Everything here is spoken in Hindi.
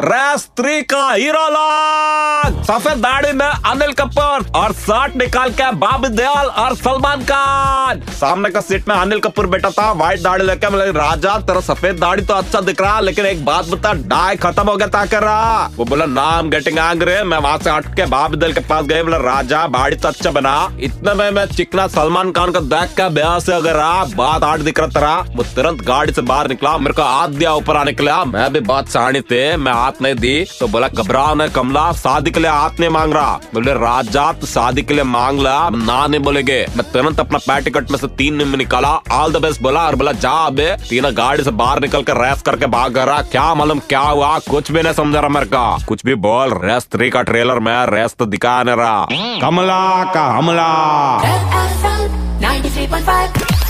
रे स्त्री का हीरो लाग सफ़ेद दाढ़ी में अनिल कपूर और शर्ट निकाल के बाबी देओल और सलमान खान। सामने का सीट में अनिल कपूर बैठा था व्हाइट दाढ़ी लेके मैं लगा, राजा तेरा सफ़ेद दाढ़ी तो अच्छा दिख रहा लेकिन एक बात बता डाई खत्म हो गया था कर रहा। वो बोला नाम गेटिंग एंग्री मैं वहाँ से हट के बाबी दिल के पास गए बोला राजा बाड़ी तो अच्छा बना इतने में मैं चिकना सलमान खान को देख के ब्याह से अगर बात आठ दिख रहा तेरा। वो तुरंत गाड़ी से बाहर निकला मेरे को हाथ दिया ऊपर आने के लिए मैं भी बात सहानी थे मैं हाथ नहीं दी तो बोला, घबराओ न कमला, शादी के लिए हाथ नहीं मांग। रहा बोले, राजा, तू शादी के लिए मांग ला ना नहीं बोलेगे। मैं तुरंत अपना पैटिकट में से तीन में निकाला ऑल द बेस्ट बोला, और बोला, जा अबे। तीनों गाड़ी से बाहर निकल कर रेस करके भाग कर रहा। क्या मालूम क्या हुआ, कुछ भी नहीं समझ रहा मेरे का। कुछ भी बोल रेस थ्री का ट्रेलर में रेस तो दिखा नहीं रहा। कमला का हमला। 93.5